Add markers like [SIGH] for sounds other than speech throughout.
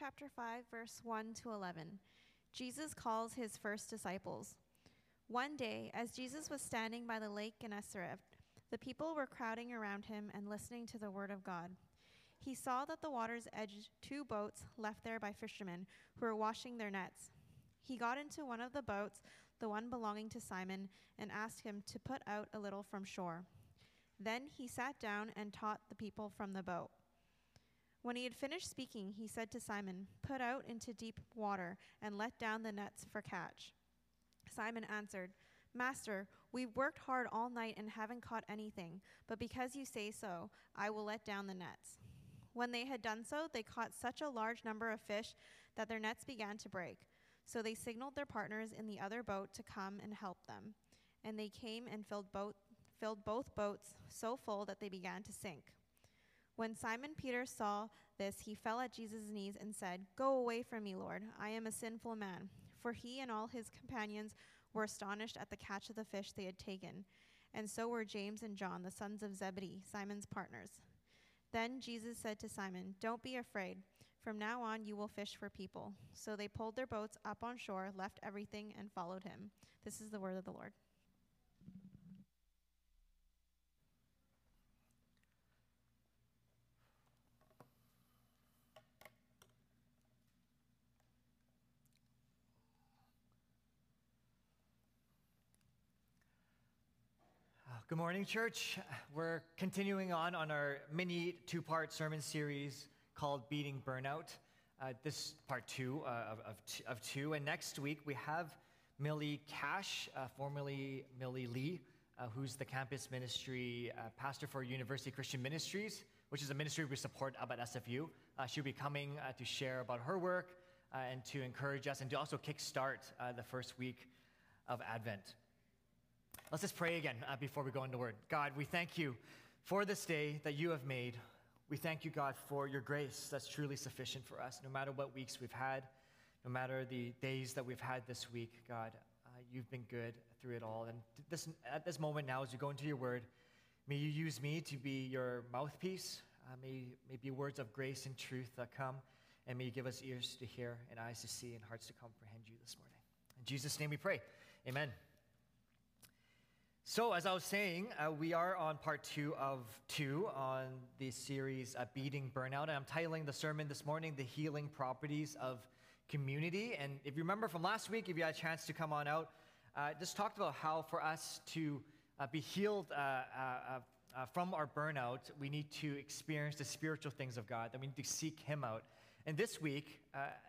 chapter 5, verse 1 to 11. Jesus calls his first disciples. One day, as Jesus was standing by the lake Gennesaret, the people were crowding around him and listening to the word of God. He saw that the waters edged two boats left there by fishermen who were washing their nets. He got into one of the boats, the one belonging to Simon, and asked him to put out a little from shore. Then he sat down and taught the people from the boat. When he had finished speaking, he said to Simon, Put out into deep water and let down the nets for catch. Simon answered, Master, we've worked hard all night and haven't caught anything, but because you say so, I will let down the nets. When they had done so, they caught such a large number of fish that their nets began to break. So they signaled their partners in the other boat to come and help them. And they came and filled both, filled both boats so full that they began to sink. When Simon Peter saw this, he fell at Jesus' knees and said, Go away from me, Lord. I am a sinful man. For he and all his companions were astonished at the catch of the fish they had taken. And so were James and John, the sons of Zebedee, Simon's partners. Then Jesus said to Simon, Don't be afraid. From now on, you will fish for people. So they pulled their boats up on shore, left everything, and followed him. This is the word of the Lord. Good morning, church. We're continuing on on our mini two part sermon series called Beating Burnout. Uh, this part two uh, of, of, two. And next week we have Millie Cash, uh, formerly Millie Lee, uh, who's the campus ministry uh, pastor for University Christian Ministries, which is a ministry we support up at SFU. Uh, she'll be coming to share about her work and to encourage us and to also kickstart the first week of Advent. Let's just pray again uh, before we go into word. God, we thank you for this day that you have made. We thank you, God, for your grace that's truly sufficient for us, no matter what weeks we've had, no matter the days that we've had this week, God. Uh, you've been good through it all. And this, at this moment now, as you go into your word, may you use me to be your mouthpiece. Uh, may, may be words of grace and truth that come, and may you give us ears to hear and eyes to see and hearts to comprehend you this morning. In Jesus' name we pray. Amen. So, as I was saying, uh, we are on part two of two on the series uh, Beating Burnout. And I'm titling the sermon this morning, The Healing Properties of Community. And if you remember from last week, if you had a chance to come on out, uh, just talked about how for us to uh, be healed uh, uh, from our burnout, we need to experience the spiritual things of God, that we need to seek Him out. And this week,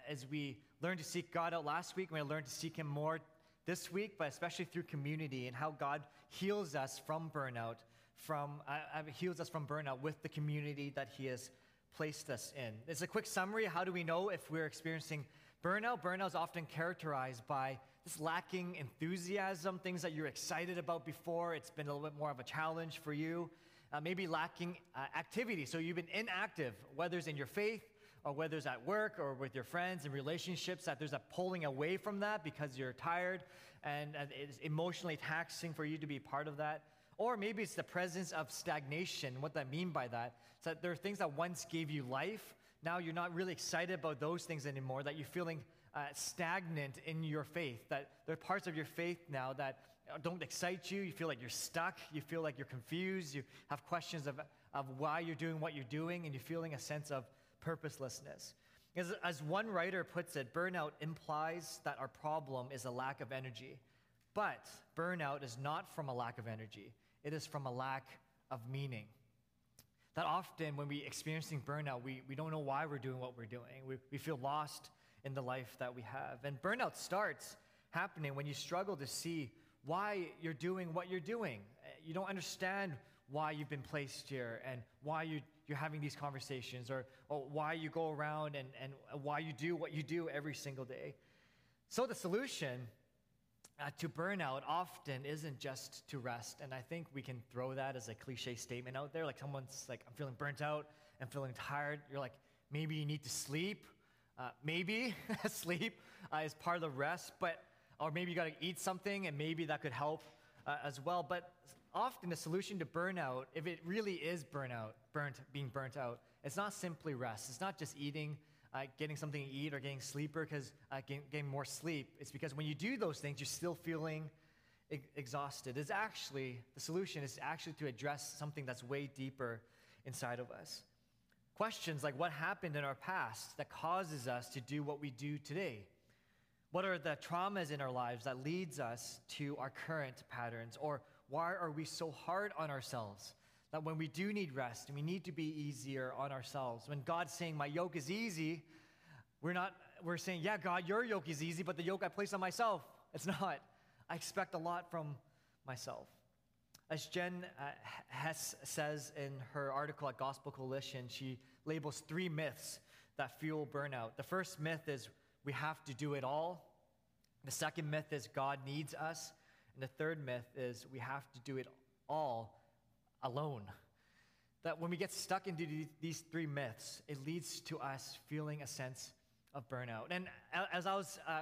as we learned to seek God out last week, we learned to seek Him more this week, but especially through community and how God heals us from burnout, from uh, uh, heals us from burnout with the community that He has placed us in. It's a quick summary. How do we know if we're experiencing burnout? Burnout is often characterized by this lacking enthusiasm, things that you're excited about before. It's been a little bit more of a challenge for you. Uh, maybe lacking uh, activity. So you've been inactive, whether it's in your faith or whether it's at work or with your friends and relationships, that there's a pulling away from that because you're tired and it's emotionally taxing for you to be part of that. Or maybe it's the presence of stagnation. What I mean by that is that there are things that once gave you life, now you're not really excited about those things anymore, that you're feeling uh, stagnant in your faith, that there are parts of your faith now that don't excite you. You feel like you're stuck. You feel like you're confused. You have questions of, of why you're doing what you're doing, and you're feeling a sense of purposelessness. As, as one writer puts it, burnout implies that our problem is a lack of energy. But burnout is not from a lack of energy, it is from a lack of meaning. That often, when we're experiencing burnout, we, we don't know why we're doing what we're doing. We, we feel lost in the life that we have. And burnout starts happening when you struggle to see why you're doing what you're doing. You don't understand why you've been placed here and why you, you're having these conversations or, or why you go around and, and why you do what you do every single day. So, the solution uh, to burnout often isn't just to rest. And I think we can throw that as a cliche statement out there. Like someone's like, I'm feeling burnt out, I'm feeling tired. You're like, maybe you need to sleep. Uh, maybe [LAUGHS] sleep uh, is part of the rest, but or maybe you got to eat something, and maybe that could help uh, as well. But often the solution to burnout, if it really is burnout, burnt, being burnt out, it's not simply rest. It's not just eating uh, getting something to eat or getting sleeper because uh, getting, getting more sleep. It's because when you do those things, you're still feeling exhausted. It's actually, the solution is actually to address something that's way deeper inside of us. Questions like what happened in our past that causes us to do what we do today? What are the traumas in our lives that leads us to our current patterns? Or why are we so hard on ourselves that when we do need rest and we need to be easier on ourselves, when God's saying, My yoke is easy, we're not, we're saying, Yeah, God, your yoke is easy, but the yoke I place on myself, it's not. I expect a lot from myself. As Jen uh, Hess says in her article at Gospel Coalition, she labels three myths that fuel burnout. The first myth is we have to do it all. The second myth is God needs us. And the third myth is we have to do it all alone. That when we get stuck into these three myths, it leads to us feeling a sense of burnout. And as I was uh,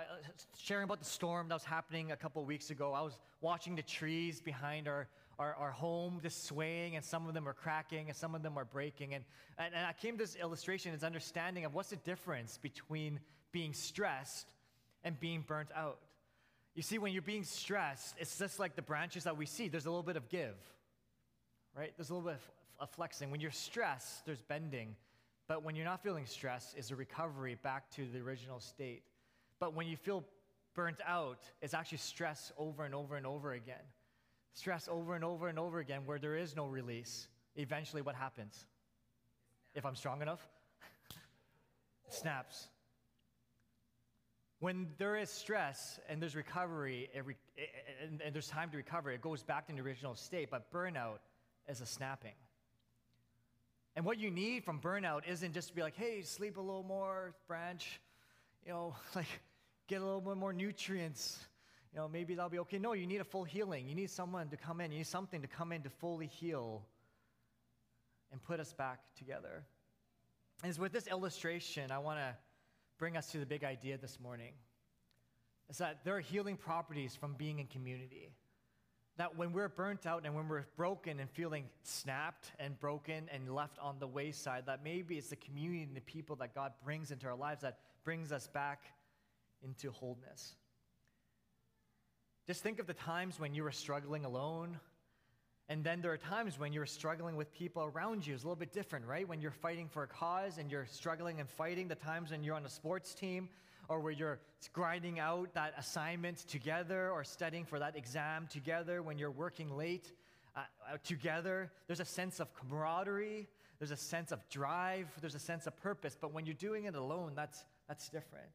sharing about the storm that was happening a couple weeks ago, I was watching the trees behind our, our, our, home just swaying, and some of them are cracking, and some of them are breaking. And, and, and I came to this illustration, this understanding of what's the difference between being stressed and being burnt out. You see, when you're being stressed, it's just like the branches that we see. There's a little bit of give, right? There's a little bit of flexing. When you're stressed, there's bending. But when you're not feeling stress, is a recovery back to the original state. But when you feel burnt out, it's actually stress over and over and over again. Stress over and over and over again where there is no release. Eventually, what happens? If I'm strong enough, [LAUGHS] snaps. When there is stress and there's recovery re- and, and there's time to recover, it goes back to the original state. But burnout is a snapping. And what you need from burnout isn't just to be like, hey, sleep a little more, branch, you know, [LAUGHS] like get a little bit more nutrients. You know, maybe that'll be okay. No, you need a full healing. You need someone to come in. You need something to come in to fully heal and put us back together. And with this illustration, I want to bring us to the big idea this morning. Is that there are healing properties from being in community. That when we're burnt out and when we're broken and feeling snapped and broken and left on the wayside, that maybe it's the community and the people that God brings into our lives that brings us back into wholeness. Just think of the times when you were struggling alone and then there are times when you're struggling with people around you. It's a little bit different, right? When you're fighting for a cause and you're struggling and fighting, the times when you're on a sports team or where you're grinding out that assignment together or studying for that exam together, when you're working late uh, uh, together, there's a sense of camaraderie, there's a sense of drive, there's a sense of purpose. But when you're doing it alone, that's, that's different.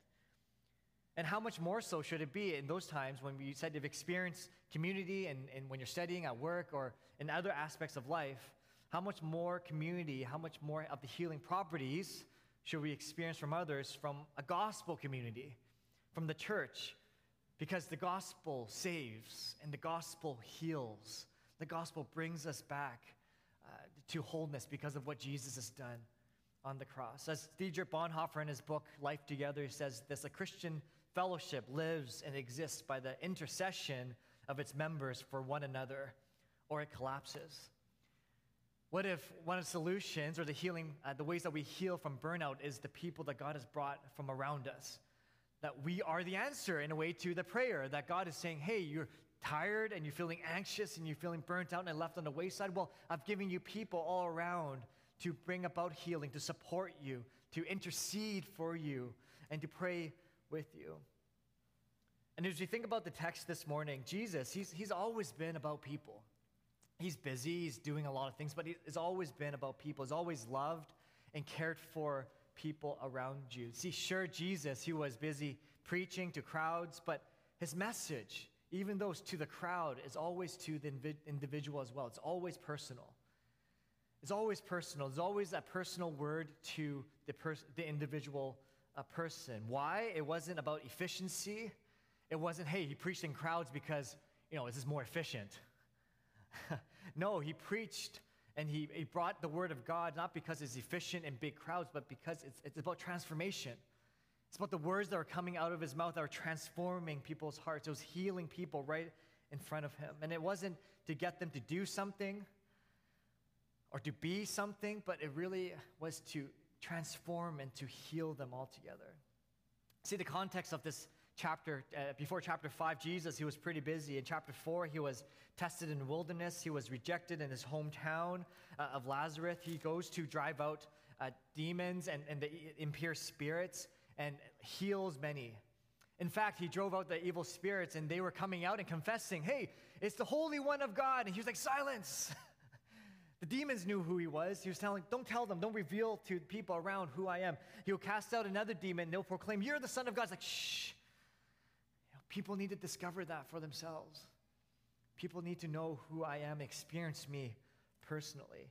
And how much more so should it be in those times when you said you've experienced community and, and when you're studying at work or in other aspects of life? How much more community, how much more of the healing properties should we experience from others from a gospel community, from the church? Because the gospel saves and the gospel heals. The gospel brings us back uh, to wholeness because of what Jesus has done on the cross. As Dietrich Bonhoeffer in his book Life Together says this, a Christian fellowship lives and exists by the intercession of its members for one another, or it collapses. What if one of the solutions or the healing, uh, the ways that we heal from burnout is the people that God has brought from around us? That we are the answer in a way to the prayer, that God is saying, hey, you're tired and you're feeling anxious and you're feeling burnt out and left on the wayside. Well, I've given you people all around to bring about healing, to support you, to intercede for you, and to pray with you. And as we think about the text this morning, Jesus, he's, he's always been about people. He's busy, he's doing a lot of things, but he's always been about people. He's always loved and cared for people around you. See, sure, Jesus, he was busy preaching to crowds, but his message, even though it's to the crowd, is always to the individual as well. It's always personal. It's always personal. There's always that personal word to the, pers- the individual uh, person. Why? It wasn't about efficiency. It wasn't, hey, he preached in crowds because, you know, this is more efficient. [LAUGHS] no, he preached and he, he brought the word of God not because it's efficient in big crowds, but because it's, it's about transformation. It's about the words that are coming out of his mouth that are transforming people's hearts. It was healing people right in front of him. And it wasn't to get them to do something or to be something, but it really was to transform and to heal them altogether. See, the context of this chapter, uh, before chapter 5, Jesus, he was pretty busy. In chapter 4, he was tested in the wilderness. He was rejected in his hometown uh, of Lazarus. He goes to drive out uh, demons and, and the impure spirits and heals many. In fact, he drove out the evil spirits and they were coming out and confessing, hey, it's the Holy One of God. And he was like, silence. [LAUGHS] the demons knew who he was. He was telling, don't tell them, don't reveal to people around who I am. He'll cast out another demon they'll proclaim, you're the Son of God. It's like, shh. You know, people need to discover that for themselves. People need to know who I am, experience me personally.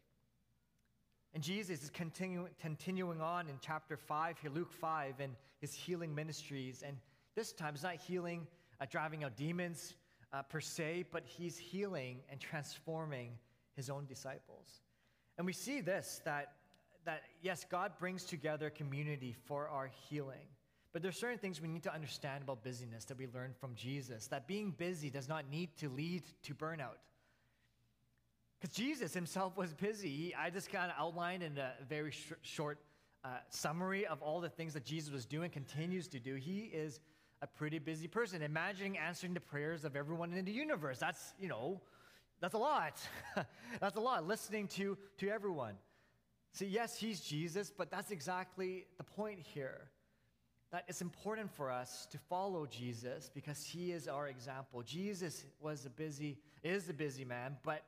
And Jesus is continu- continuing on in chapter 5 here, Luke 5, and his healing ministries. And this time, it's not healing, uh, driving out demons uh, per se, but he's healing and transforming his own disciples. And we see this that, that yes, God brings together community for our healing. But there's certain things we need to understand about busyness that we learn from Jesus. That being busy does not need to lead to burnout. Because Jesus himself was busy. He, I just kind of outlined in a very sh- short uh, summary of all the things that Jesus was doing, continues to do. He is a pretty busy person. Imagining answering the prayers of everyone in the universe. That's, you know, that's a lot. [LAUGHS] that's a lot. Listening to, to everyone. See, yes, he's Jesus, but that's exactly the point here. That it's important for us to follow Jesus because he is our example. Jesus was a busy, is a busy man, but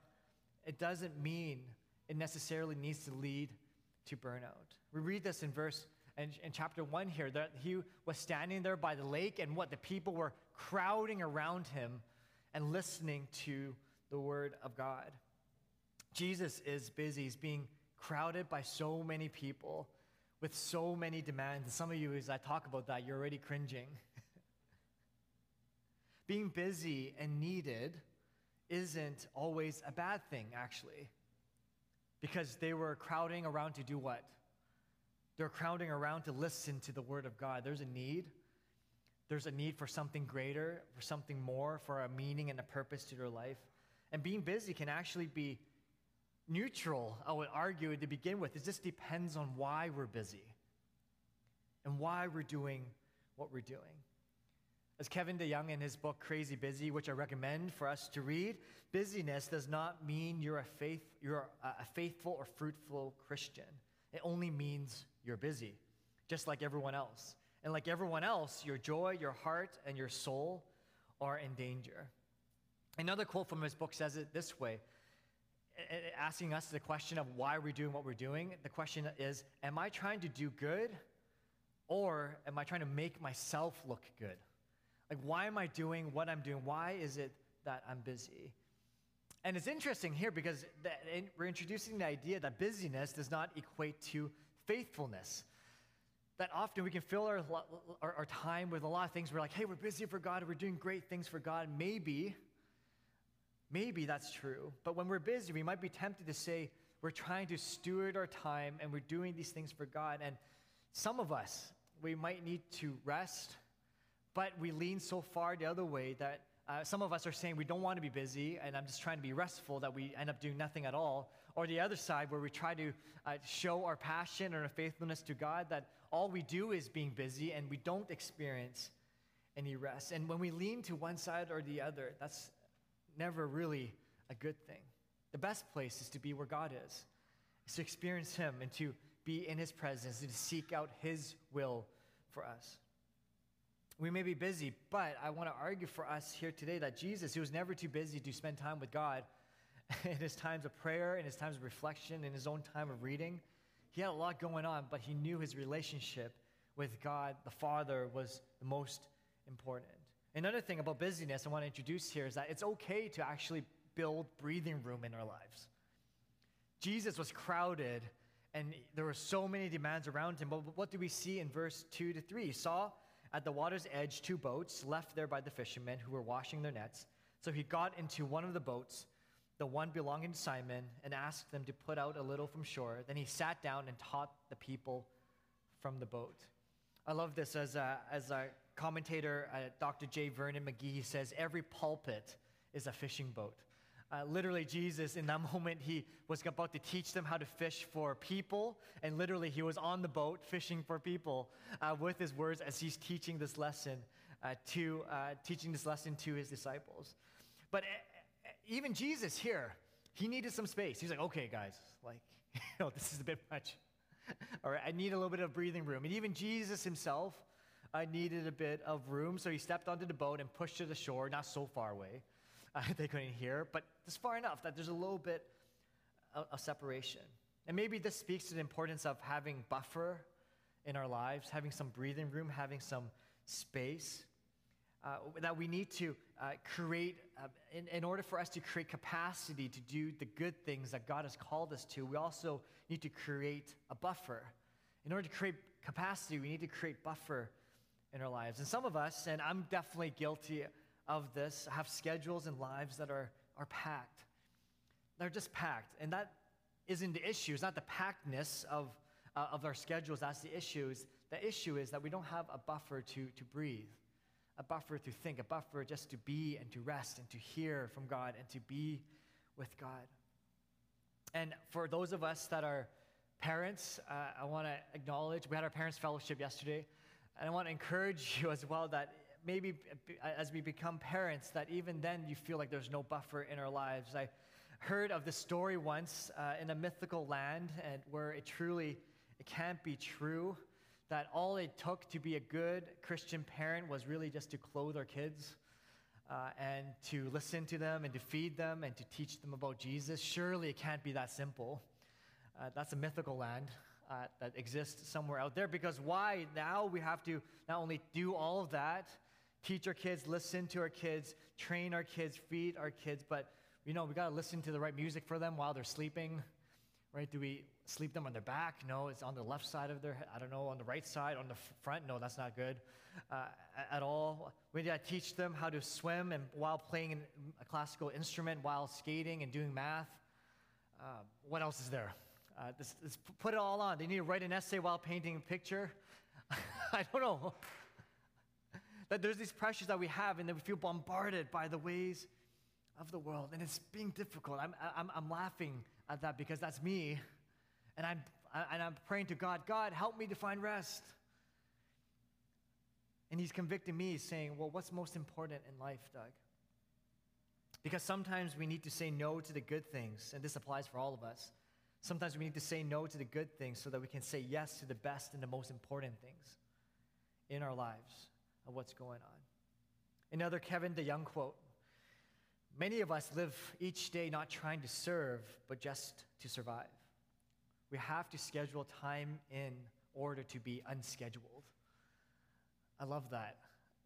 it doesn't mean it necessarily needs to lead to burnout. We read this in verse in, in chapter 1 here that he was standing there by the lake and what the people were crowding around him and listening to the word of God. Jesus is busy. He's being crowded by so many people with so many demands. And some of you, as I talk about that, you're already cringing. [LAUGHS] being busy and needed isn't always a bad thing, actually. Because they were crowding around to do what? They're crowding around to listen to the Word of God. There's a need. There's a need for something greater, for something more, for a meaning and a purpose to their life. And being busy can actually be neutral, I would argue, to begin with. It just depends on why we're busy and why we're doing what we're doing. As Kevin DeYoung in his book Crazy Busy, which I recommend for us to read, busyness does not mean you're a, faith, you're a faithful or fruitful Christian. It only means you're busy, just like everyone else. And like everyone else, your joy, your heart, and your soul are in danger. Another quote from his book says it this way asking us the question of why we're doing what we're doing. The question is Am I trying to do good or am I trying to make myself look good? Like, why am I doing what I'm doing? Why is it that I'm busy? And it's interesting here because we're introducing the idea that busyness does not equate to faithfulness. That often we can fill our, our, our, time with a lot of things. We're like, hey, we're busy for God, we're doing great things for God. Maybe, maybe that's true. But when we're busy, we might be tempted to say, we're trying to steward our time and we're doing these things for God. And some of us, we might need to rest but we lean so far the other way that uh, some of us are saying we don't want to be busy and I'm just trying to be restful that we end up doing nothing at all. Or the other side where we try to uh, show our passion or our faithfulness to God that all we do is being busy and we don't experience any rest. And when we lean to one side or the other, that's never really a good thing. The best place is to be where God is, is to experience Him and to be in His presence and to seek out His will for us. We may be busy, but I want to argue for us here today that Jesus, he was never too busy to spend time with God [LAUGHS] in his times of prayer, in his times of reflection, in his own time of reading. He had a lot going on, but he knew his relationship with God, the Father, was the most important. Another thing about busyness I want to introduce here is that it's okay to actually build breathing room in our lives. Jesus was crowded and there were so many demands around him, but what do we see in verse 2 to 3? He saw at the water's edge two boats left there by the fishermen who were washing their nets. So he got into one of the boats, the one belonging to Simon, and asked them to put out a little from shore. Then he sat down and taught the people from the boat. I love this as a, as a commentator, uh, Dr. J. Vernon McGee says, every pulpit is a fishing boat. Uh, literally, Jesus, in that [LAUGHS] moment, he was about to teach them how to fish for people. And literally, he was on the boat fishing for people uh, with his words as he's teaching this lesson uh, to uh, teaching this lesson to his disciples. But uh, even Jesus here, he needed some space. He's like, okay, guys, like, [LAUGHS] you know, this is a bit much. [LAUGHS] All right, I need a little bit of breathing room. And even Jesus himself uh, needed a bit of room, so he stepped onto the boat and pushed to the shore, not so far away. [LAUGHS] Uh, they couldn't hear, but just far enough that there's a little bit of, of separation. And maybe this speaks to the importance of having buffer in our lives, having some breathing room, having some space. Uh, that we need to uh, create, uh, in, in order for us to create capacity to do the good things that God has called us to, we also need to create a buffer. In order to create capacity, we need to create buffer in our lives. And some of us, and I'm definitely guilty of this, have schedules and lives that are, are packed. They're just packed. And that isn't the issue. It's not the packedness of, uh, of our schedules that's the issue. The issue is that we don't have a buffer to, to breathe a buffer to think, a buffer just to be and to rest and to hear from God and to be with God. And for those of us that are parents, uh, I want to acknowledge we had our parents' fellowship yesterday, and I want to encourage you as well that maybe as we become parents, that even then you feel like there's no buffer in our lives. I heard of this story once uh, in a mythical land, and where it truly it can't be true that all it took to be a good Christian parent was really just to clothe our kids uh, and to listen to them and to feed them and to teach them about Jesus. Surely it can't be that simple. Uh, that's a mythical land uh, that exists somewhere out there because why? Now we have to not only do all of that, teach our kids, listen to our kids, train our kids, feed our kids, but you know, we got to listen to the right music for them while they're sleeping right? Do we sleep them on their back? No, it's on the left side of their head. I don't know, on the right side, on the front? No, that's not good uh, at all. We need to teach them how to swim and while playing a classical instrument, while skating and doing math. Uh, what else is there? Uh, this, put it all on. They need to write an essay while painting a picture. [LAUGHS] I don't know. [LAUGHS] that there's these pressures that we have, and that we feel bombarded by the ways of the world, and it's being difficult. I'm, I'm, I'm laughing at that because that's me. And I'm, and I'm praying to God, God, help me to find rest. And He's convicting me, saying, Well, what's most important in life, Doug? Because sometimes we need to say no to the good things, and this applies for all of us. Sometimes we need to say no to the good things so that we can say yes to the best and the most important things in our lives of what's going on. Another Kevin DeYoung quote Many of us live each day not trying to serve, but just to survive. We have to schedule time in order to be unscheduled. I love that.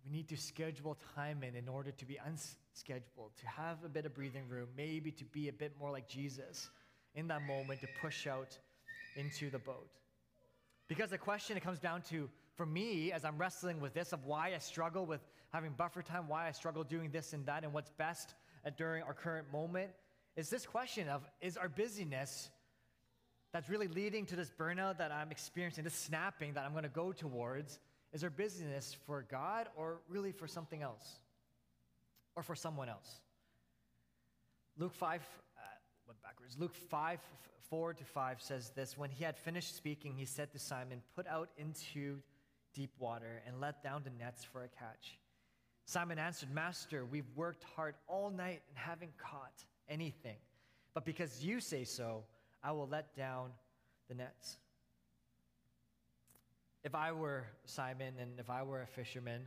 We need to schedule time in in order to be unscheduled, to have a bit of breathing room, maybe to be a bit more like Jesus in that moment to push out into the boat. Because the question it comes down to for me as I'm wrestling with this of why I struggle with having buffer time, why I struggle doing this and that, and what's best during our current moment is this question of is our busyness that's really leading to this burnout that I'm experiencing, this snapping that I'm going to go towards, is our busyness for God or really for something else or for someone else? Luke 5, uh, went backwards. Luke 5, 4 to 5 says this When he had finished speaking, he said to Simon, Put out into deep water and let down the nets for a catch. Simon answered, Master, we've worked hard all night and haven't caught anything. But because you say so, I will let down the nets. If I were Simon and if I were a fisherman,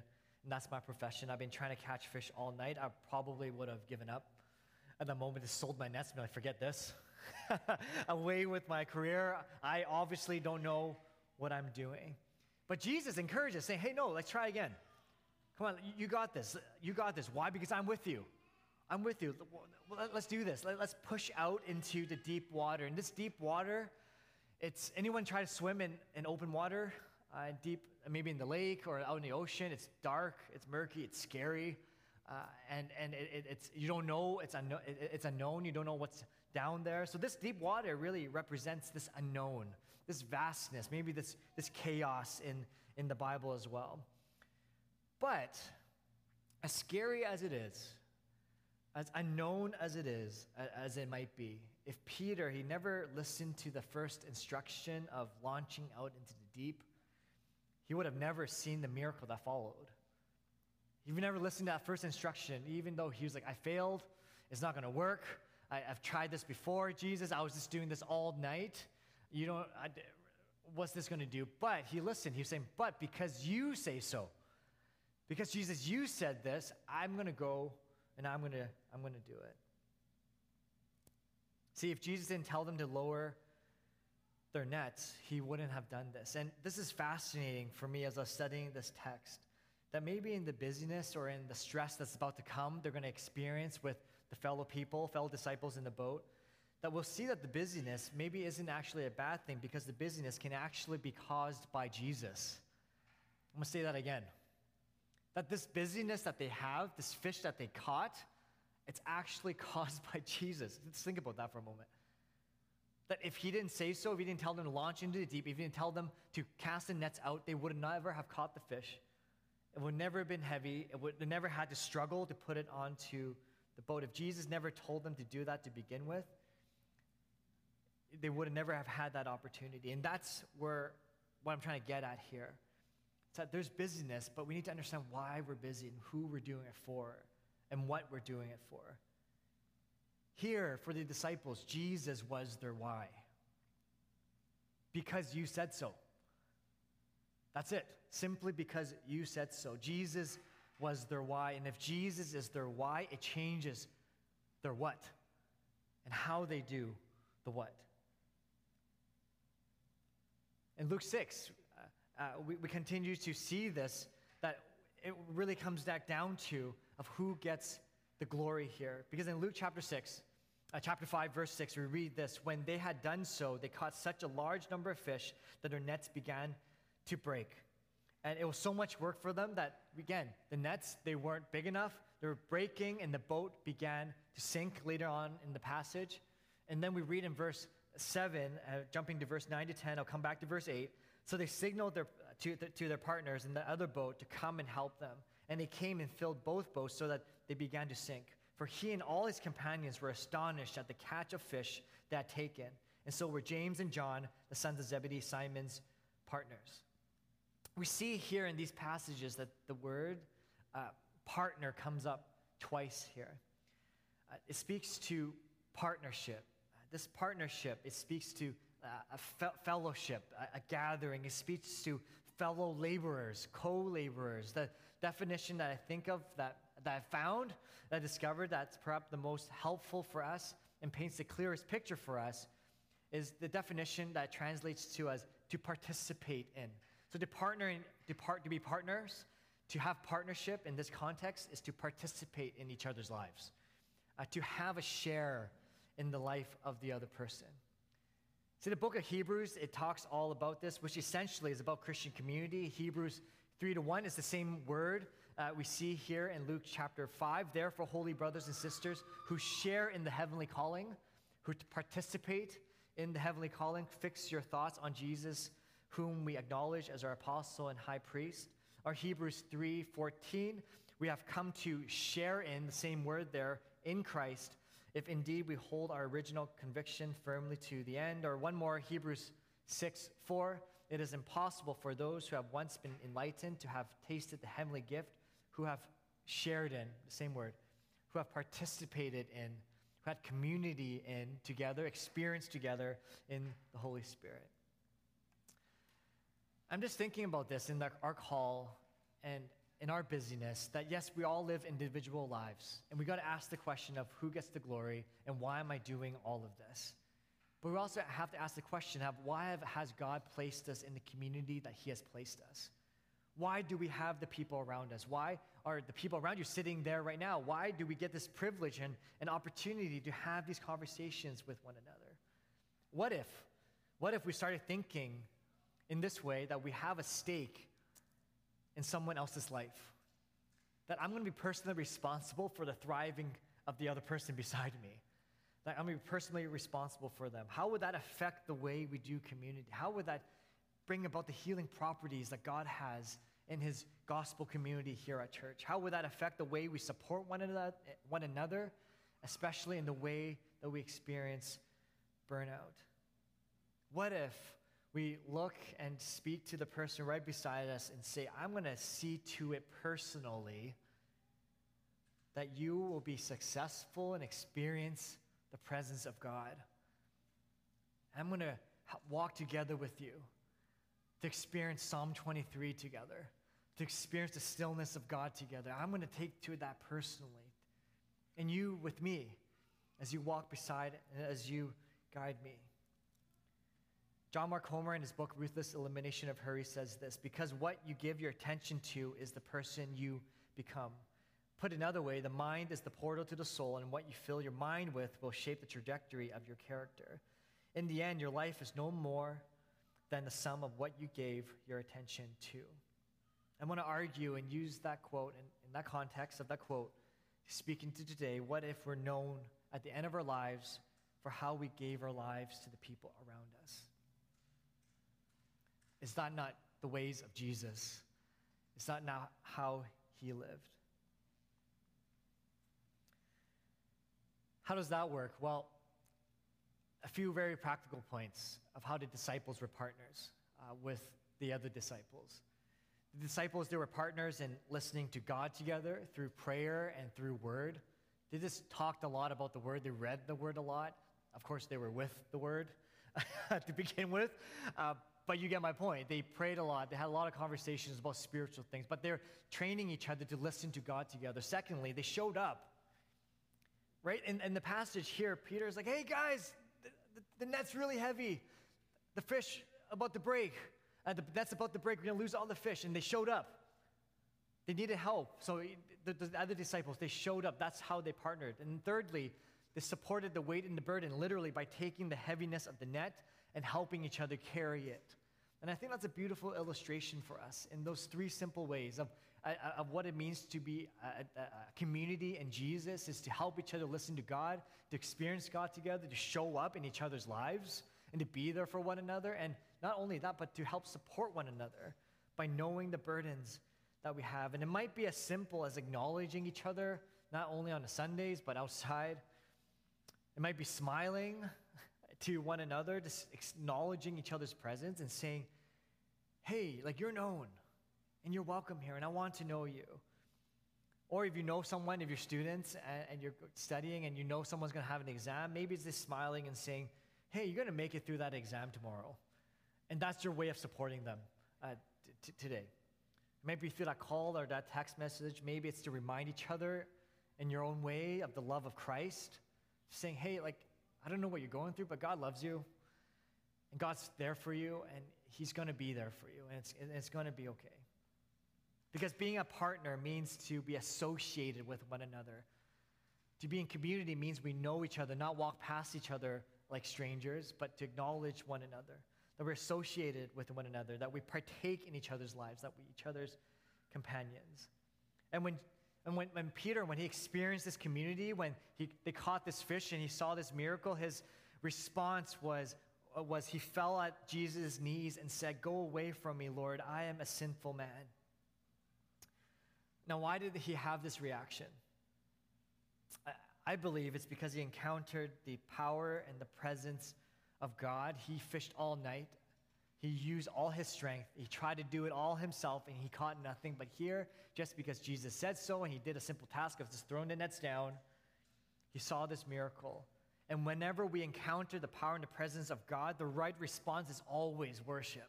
and that's my profession, I've been trying to catch fish all night, I probably would have given up. At the moment, I sold my nets and be like, forget this. [LAUGHS] Away with my career. I obviously don't know what I'm doing. But Jesus encourages, saying, hey, no, let's try again. Come on, you got this. You got this. Why? Because I'm with you. I'm with you. Let's do this. Let's push out into the deep water. And this deep water, it's anyone try to swim in, in open water, uh, deep, maybe in the lake or out in the ocean. It's dark, it's murky, it's scary, uh, and and it, it, it's you don't know. It's unknown. It, it's unknown. You don't know what's down there. So this deep water really represents this unknown, this vastness, maybe this this chaos in in the Bible as well. But as scary as it is, as unknown as it is, as it might be, if Peter, he never listened to the first instruction of launching out into the deep, he would have never seen the miracle that followed. He never listened to that first instruction, even though he was like, I failed, it's not going to work. I, have tried this before, Jesus. I was just doing this all night. You know, I, what's this going to do? But he listened. He was saying, But because you say so, because Jesus, you said this, I'm going to go and I'm going to I'm going to do it. See, if Jesus didn't tell them to lower their nets, he wouldn't have done this. And this is fascinating for me as I was studying this text. That maybe in the busyness or in the stress that's about to come, they're going to experience with the fellow people, fellow disciples in the boat, that we'll see that the busyness maybe isn't actually a bad thing because the busyness can actually be caused by Jesus. I'm going to say that again. That this busyness that they have, this fish that they caught, it's actually [LAUGHS] caused by Jesus. Let's think about that for a moment. That if he didn't say so, if he didn't tell them to launch into the deep, if he didn't tell them to cast the nets out, they would never have caught the fish. It would never have been heavy. It would never had to struggle to put it onto the boat. If Jesus never told them to do that to begin with, they would have never have had that opportunity. And that's where what I'm trying to get at here. It's that there's busyness, but we need to understand why we're busy and who we're doing it for and what we're doing it for. Here, for the disciples, Jesus was their why. Because you said so. That's it. Simply because you said so. Jesus was their why. And if Jesus is their why, it changes their what and how they do the what. In Luke 6, uh, uh, we, we continue to see this, that it really comes back down to of who gets the glory here. Because in Luke chapter 6, uh, chapter 5, verse 6, we read this When they had done so, they caught such a large number of fish that their nets began to break. And it was so much work for them that, again, the nets, they weren't big enough. They were breaking, and the boat began to sink later on in the passage. And then we read in verse 7, uh, jumping to verse 9 to 10, I'll come back to verse 8. So they signaled their, to, to their partners in the other boat to come and help them. And they came and filled both boats so that they began to sink. For he and all his companions were astonished at the catch of fish they had taken. And so were James and John, the sons of Zebedee, Simon's partners. We see here in these passages that the word uh, partner comes up twice here. Uh, it speaks to partnership. Uh, this partnership, it speaks to uh, a fe- fellowship, a, a gathering. It speaks to fellow laborers, co laborers. The definition that I think of that, that I found, that I discovered that's perhaps the most helpful for us and paints the clearest picture for us is the definition that translates to as to participate in. So to partner to, part, to be partners, to have partnership in this context is to participate in each other's lives, uh, to have a share in the life of the other person. See, the book of Hebrews, it talks all about this, which essentially is about Christian community. Hebrews 3 to 1 is the same word uh, we see here in Luke chapter 5. Therefore, holy brothers and sisters who share in the heavenly calling, who participate in the heavenly calling, fix your thoughts on Jesus whom we acknowledge as our apostle and high priest. Our Hebrews 3:14, we have come to share in the same word there in Christ, if indeed we hold our original conviction firmly to the end. Or one more, Hebrews 6:4, it is impossible for those who have once been enlightened to have tasted the heavenly gift, who have shared in, the same word, who have participated in, who had community in together, experienced together in the Holy Spirit. I'm just thinking about this in the, our call and in our busyness that yes, we all live individual lives, and we got to ask the question of who gets the glory and why am I doing all of this? But we also have to ask the question of why have, has God placed us in the community that He has placed us? Why do we have the people around us? Why are the people around you sitting there right now? Why do we get this privilege and an opportunity to have these conversations with one another? What if, what if we started thinking in this way that we have a stake in someone else's life. That I'm going to be personally responsible for the thriving of the other person beside me. That I'm going to be personally responsible for them. How would that affect the way we do community? How would that bring about the healing properties that God has in his gospel community here at church? How would that affect the way we support one another, especially in the way that we experience burnout? What if we look and speak to the person right beside us and say, I'm going to see to it personally that you will be successful and experience the presence of God. I'm going to walk together with you to experience Psalm 23 together, to experience the stillness of God together. I'm going to take to that personally. And you with me as you walk beside and as you guide me. John Mark Comer, in his book Ruthless Elimination of Hurry, says this because what you give your attention to is the person you become. Put another way, the mind is the portal to the soul, and what you fill your mind with will shape the trajectory of your character. In the end, your life is no more than the sum of what you gave your attention to. I want to argue and use that quote in, in that context of that quote, speaking to today. What if we're known at the end of our lives for how we gave our lives to the people around us? Is that not the ways of Jesus? Is that not how he lived? How does that work? Well, a few very practical points of how the disciples were partners uh, with the other disciples. The disciples, they were partners in listening to God together through prayer and through word. They just talked a lot about the word, they read the word a lot. Of course, they were with the word [LAUGHS] to begin with. Uh, but you get my point. They prayed a lot. They had a lot of conversations about spiritual things, but they're training each other to listen to God together. Secondly, they showed up. Right? In, in the passage here, Peter's like, hey guys, the, the, the net's really heavy. The fish about to break. Uh, the net's about to break. We're going to lose all the fish. And they showed up. They needed help. So the, the other disciples, they showed up. That's how they partnered. And thirdly, they supported the weight and the burden literally by taking the heaviness of the net and helping each other carry it. And I think that's a beautiful illustration for us in those three simple ways of, uh, uh, of what it means to be a, a, community in Jesus is to help each other listen to God, to experience God together, to show up in each other's lives, and to be there for one another. And not only that, but to help support one another by knowing the burdens that we have. And it might be as simple as acknowledging each other, not only on the Sundays, but outside. It might be smiling to one another, just acknowledging each other's presence and saying, hey, like you're known and you're welcome here and I want to know you. Or if you know someone, if you're students and, and you're studying and you know someone's going to have an exam, maybe it's just smiling and saying, hey, you're going to make it through that exam tomorrow. And that's your way of supporting them uh, t- today. Maybe through that call or that text message, maybe it's to remind each other in your own way of the love of Christ, saying, hey, like, I don't know what you're going through, but God loves you. And God's there for you, and He's going to be there for you, and it's, it's going to be okay. Because being a partner means to be associated with one another. To be in community means we know each other, not walk past each other like strangers, but to acknowledge one another. That we're associated with one another, that we partake in each other's lives, that we each other's companions. And when and when, when Peter, when he experienced this community, when he, they caught this fish and he saw this miracle, his response was, uh, was he fell at Jesus' knees and said, Go away from me, Lord, I am a sinful man. Now, why did he have this reaction? I, I believe it's because he encountered the power and the presence of God. He fished all night he used all his strength. He tried to do it all himself and he caught nothing. But here, just because Jesus said so and he did a simple task of just throwing the nets down, he saw this miracle. And whenever we encounter the power and the presence of God, the right response is always worship.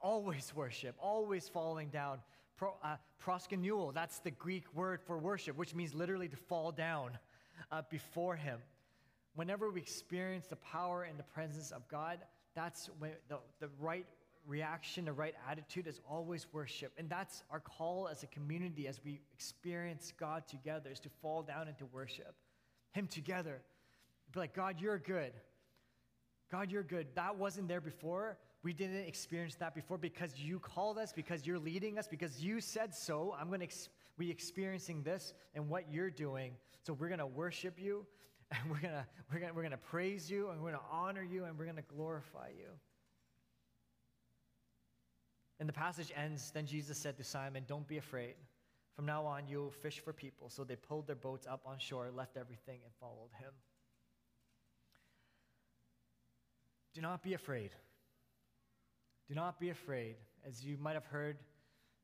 Always worship, always falling down. Pro, uh, proskuneo, that's the Greek word for worship, which means literally to fall down uh, before Him. Whenever we experience the power and the presence of God, that's when the, the right reaction, the right attitude is always worship. And that's our call as a community as we experience God together is to fall down into worship. Him together. Be like, God, you're good. God, you're good. That wasn't there before. We didn't experience that before because you called us, because you're leading us, because you said so. I'm going to ex- we experiencing this and what you're doing. So we're going to worship you [LAUGHS] and we're going we're gonna, we're gonna praise you and we're going to honor you and we're going to glorify you. And the passage ends Then Jesus said to Simon, Don't be afraid. From now on, you'll fish for people. So they pulled their boats up on shore, left everything, and followed him. Do not be afraid. Do not be afraid. As you might have heard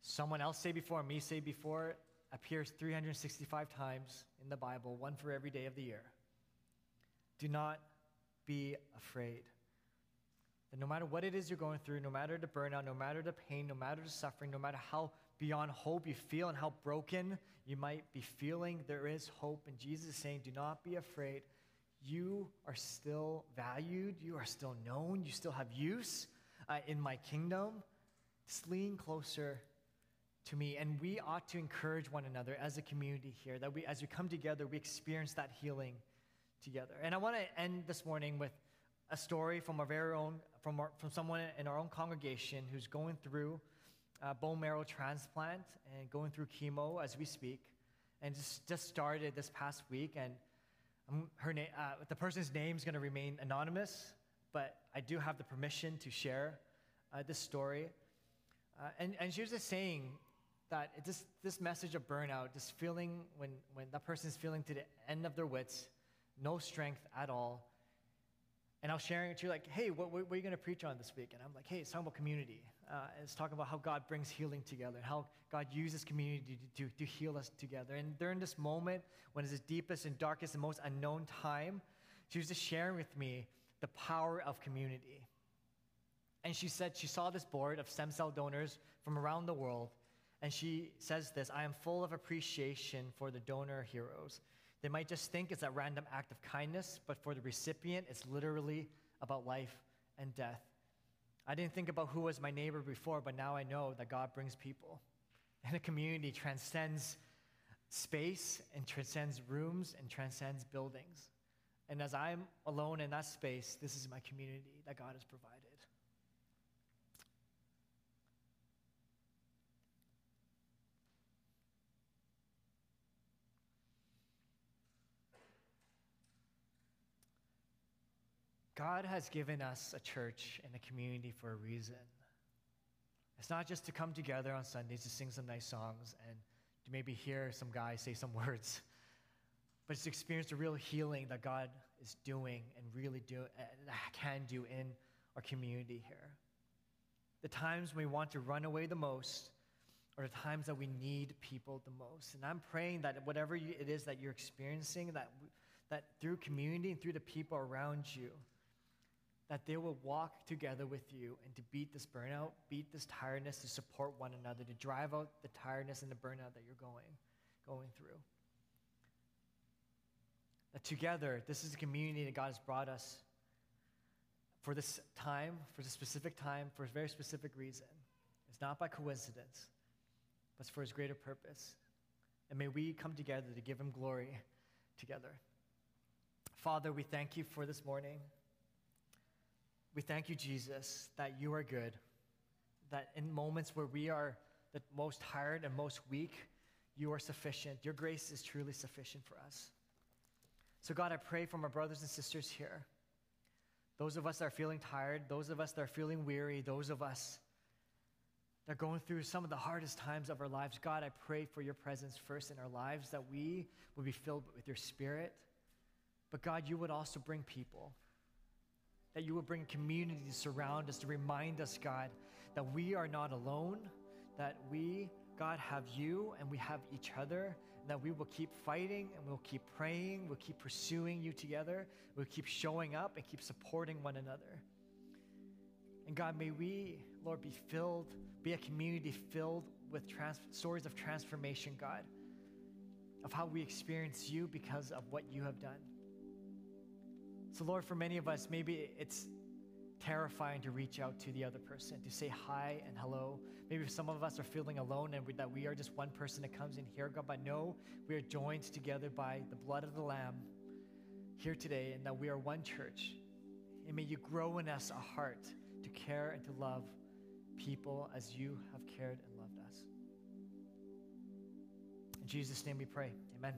someone else say before, me say before, appears 365 times in the Bible, one for every day of the year. Do not be afraid. That no matter what it is you're going through, no matter the burnout, no matter the pain, no matter the suffering, no matter how beyond hope you feel and how broken you might be feeling, there is hope. And Jesus is saying, Do not be afraid. You are still valued, you are still known, you still have use uh, in my kingdom. Just lean closer to me. And we ought to encourage one another as a community here, that we, as we come together, we experience that healing together. And I want to end this morning with a story from our very own, from, our, from someone in our own congregation who's going through bone marrow transplant and going through chemo as we speak, and just, just started this past week. And her na- uh, the person's name is going to remain anonymous, but I do have the permission to share uh, this story. Uh, and, and she was just saying that just, this message of burnout, this feeling when, when that person is feeling to the end of their wits, no strength at all. And I was sharing it to you, like, hey, what, what, are you going to preach on this week? And I'm like, hey, it's talking about community. Uh, it's talking about how God brings healing together, how God uses community to, to, to heal us together. And during this moment, when it's the deepest and darkest and most unknown time, she was just sharing with me the power of community. And she said she saw this board of stem cell donors from around the world and she says this I am full of appreciation for the donor heroes. They might just think it's a random act of kindness, but for the recipient, it's literally about life and death. I didn't think about who was my neighbor before, but now I know that God brings people. And a community transcends space and transcends rooms and transcends buildings. And as I'm alone in that space, this is my community that God has provided. God has given us a church and a community for a reason. It's not just to come together on Sundays to sing some nice songs and to maybe hear some guy say some [LAUGHS] words, but it's to experience the real healing that God is doing and really do, uh, can do in our community here. The times we want to run away the most are the times that we need people the most. And I'm praying that whatever it is that you're experiencing, that, that through community and through the people around you, that they will walk together with you and to beat this burnout, beat this tiredness, to support one another, to drive out the tiredness and the burnout that you're going, going through. That together, this is a community that God has brought us for this time, for this specific time, for a very specific reason. It's not by coincidence, but it's for His greater purpose. And may we come together to give Him glory together. Father, we thank you for this morning. We thank you, Jesus, that you are good, that in moments where we are the most tired and most weak, you are sufficient. Your grace is truly sufficient for us. So, God, I pray for my brothers and sisters here. Those of us that are feeling tired, those of us that are feeling weary, those of us that are going through some of the hardest times of our lives, God, I pray for your presence first in our lives, that we would be filled with your spirit. But God, you would also bring people that you would bring community to surround us, to remind us, God, that we are not alone, that we, God, have you and we have each other, and that we will keep fighting and we'll keep praying, we'll keep pursuing you together, we'll keep showing up and keep supporting one another. And God, may we, Lord, be filled, be a community filled with trans- stories of transformation, God, of how we experience you because of what you have done. So, Lord, for many of us, maybe it's terrifying to reach out to the other person, to say hi and hello. Maybe some of us are feeling alone and we, that we are just one person that comes in here, God, but no, we are joined together by the blood of the Lamb here today and that we are one church. And may you grow in us a heart to care and to love people as you have cared and loved us. In Jesus' name we pray. Amen.